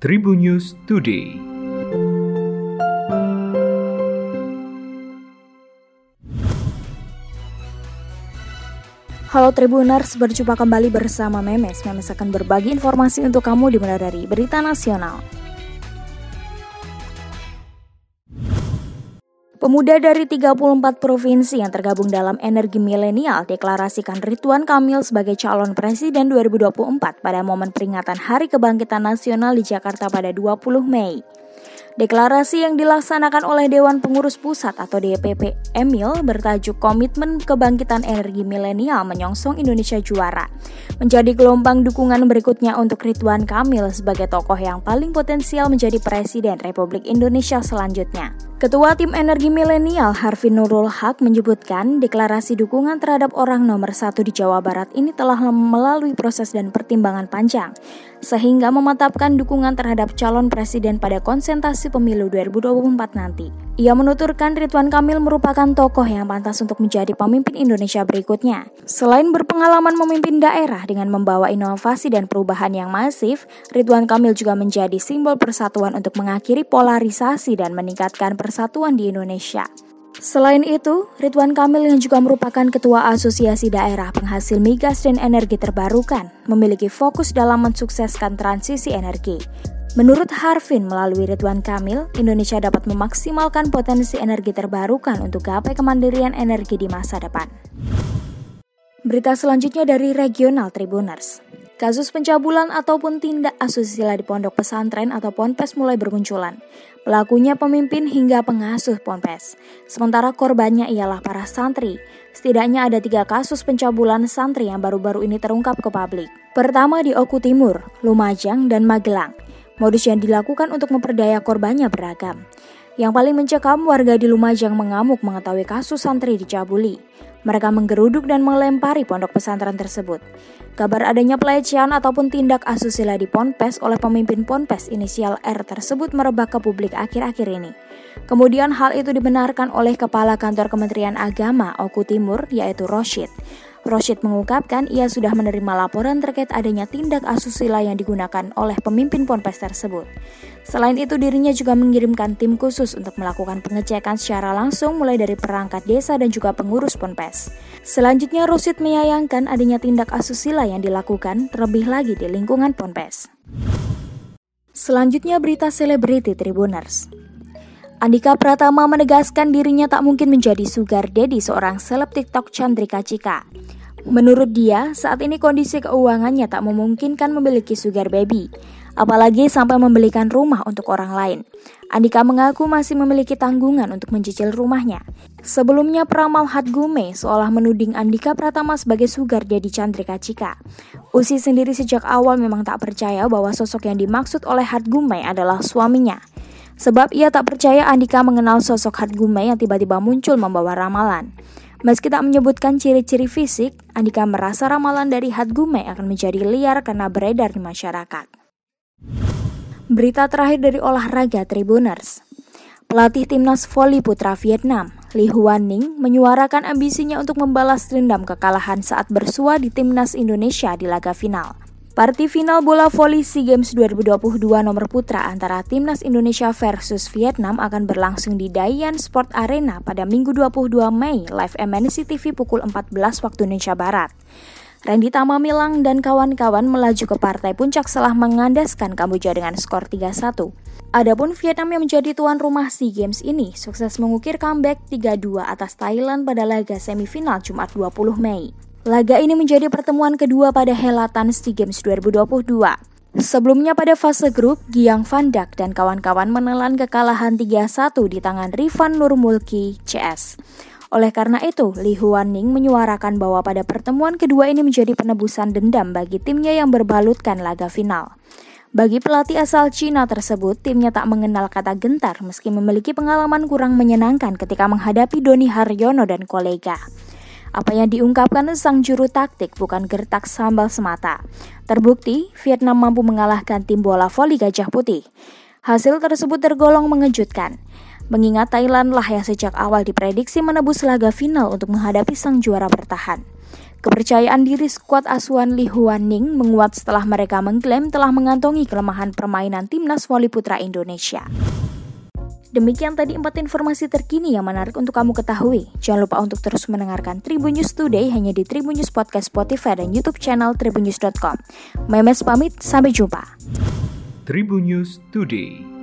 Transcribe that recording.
Tribun News Today. Halo Tribuners, berjumpa kembali bersama Memes. Memes akan berbagi informasi untuk kamu dimulai dari berita nasional. Pemuda dari 34 provinsi yang tergabung dalam Energi Milenial deklarasikan Ridwan Kamil sebagai calon presiden 2024 pada momen peringatan Hari Kebangkitan Nasional di Jakarta pada 20 Mei. Deklarasi yang dilaksanakan oleh Dewan Pengurus Pusat atau DPP Emil bertajuk Komitmen Kebangkitan Energi Milenial Menyongsong Indonesia Juara menjadi gelombang dukungan berikutnya untuk Ridwan Kamil sebagai tokoh yang paling potensial menjadi Presiden Republik Indonesia selanjutnya. Ketua Tim Energi Milenial Harvin Nurul Haq menyebutkan deklarasi dukungan terhadap orang nomor satu di Jawa Barat ini telah melalui proses dan pertimbangan panjang, sehingga mematapkan dukungan terhadap calon presiden pada konsentrasi pemilu 2024 nanti. Ia menuturkan Ridwan Kamil merupakan tokoh yang pantas untuk menjadi pemimpin Indonesia berikutnya. Selain berpengalaman memimpin daerah dengan membawa inovasi dan perubahan yang masif, Ridwan Kamil juga menjadi simbol persatuan untuk mengakhiri polarisasi dan meningkatkan persatuan di Indonesia. Selain itu, Ridwan Kamil yang juga merupakan Ketua Asosiasi Daerah Penghasil Migas dan Energi Terbarukan, memiliki fokus dalam mensukseskan transisi energi. Menurut Harvin, melalui Ridwan Kamil, Indonesia dapat memaksimalkan potensi energi terbarukan untuk gapai kemandirian energi di masa depan. Berita selanjutnya dari Regional Tribuners. Kasus pencabulan ataupun tindak asusila di pondok pesantren atau ponpes mulai bermunculan. Pelakunya pemimpin hingga pengasuh ponpes. Sementara korbannya ialah para santri. Setidaknya ada tiga kasus pencabulan santri yang baru-baru ini terungkap ke publik. Pertama di Oku Timur, Lumajang, dan Magelang. Modus yang dilakukan untuk memperdaya korbannya beragam. Yang paling mencekam warga di Lumajang mengamuk mengetahui kasus santri dicabuli. Mereka menggeruduk dan melempari pondok pesantren tersebut. Kabar adanya pelecehan ataupun tindak asusila di Ponpes oleh pemimpin Ponpes inisial R tersebut merebak ke publik akhir-akhir ini. Kemudian hal itu dibenarkan oleh Kepala Kantor Kementerian Agama Oku Timur yaitu Roshid. Roshid mengungkapkan ia sudah menerima laporan terkait adanya tindak asusila yang digunakan oleh pemimpin ponpes tersebut. Selain itu, dirinya juga mengirimkan tim khusus untuk melakukan pengecekan secara langsung mulai dari perangkat desa dan juga pengurus ponpes. Selanjutnya, Roshid menyayangkan adanya tindak asusila yang dilakukan terlebih lagi di lingkungan ponpes. Selanjutnya berita selebriti Tribuners. Andika Pratama menegaskan dirinya tak mungkin menjadi sugar daddy seorang seleb TikTok Chandrika Cika. Menurut dia, saat ini kondisi keuangannya tak memungkinkan memiliki sugar baby, apalagi sampai membelikan rumah untuk orang lain. Andika mengaku masih memiliki tanggungan untuk mencicil rumahnya. Sebelumnya peramal Hatgume seolah menuding Andika Pratama sebagai sugar daddy Chandrika Cika. Usi sendiri sejak awal memang tak percaya bahwa sosok yang dimaksud oleh Hatgume adalah suaminya. Sebab ia tak percaya Andika mengenal sosok Hatgume yang tiba-tiba muncul membawa ramalan. Meski tak menyebutkan ciri-ciri fisik, Andika merasa ramalan dari Hatgume akan menjadi liar karena beredar di masyarakat. Berita terakhir dari olahraga Tribuners. Pelatih timnas voli putra Vietnam, Lee Huan Ning, menyuarakan ambisinya untuk membalas dendam kekalahan saat bersua di timnas Indonesia di laga final. Parti final bola voli SEA Games 2022 nomor putra antara Timnas Indonesia versus Vietnam akan berlangsung di Dayan Sport Arena pada Minggu 22 Mei live MNC TV pukul 14 waktu Indonesia Barat. Randy Tamamilang dan kawan-kawan melaju ke partai puncak setelah mengandaskan Kamboja dengan skor 3-1. Adapun Vietnam yang menjadi tuan rumah SEA Games ini sukses mengukir comeback 3-2 atas Thailand pada laga semifinal Jumat 20 Mei. Laga ini menjadi pertemuan kedua pada helatan SEA Games 2022. Sebelumnya pada fase grup, Giang Van Dak dan kawan-kawan menelan kekalahan 3-1 di tangan Rifan Nurmulki CS. Oleh karena itu, Li Huaning menyuarakan bahwa pada pertemuan kedua ini menjadi penebusan dendam bagi timnya yang berbalutkan laga final. Bagi pelatih asal Cina tersebut, timnya tak mengenal kata gentar meski memiliki pengalaman kurang menyenangkan ketika menghadapi Doni Haryono dan kolega. Apa yang diungkapkan sang juru taktik bukan gertak sambal semata. Terbukti, Vietnam mampu mengalahkan tim bola voli Gajah Putih. Hasil tersebut tergolong mengejutkan. Mengingat Thailand lah yang sejak awal diprediksi menebus laga final untuk menghadapi sang juara bertahan. Kepercayaan diri skuad asuhan Li Huaning menguat setelah mereka mengklaim telah mengantongi kelemahan permainan timnas voli putra Indonesia. Demikian tadi empat informasi terkini yang menarik untuk kamu ketahui. Jangan lupa untuk terus mendengarkan Tribun News Today hanya di Tribun News Podcast Spotify dan YouTube channel tribunnews.com. Memes pamit, sampai jumpa. Tribun News Today.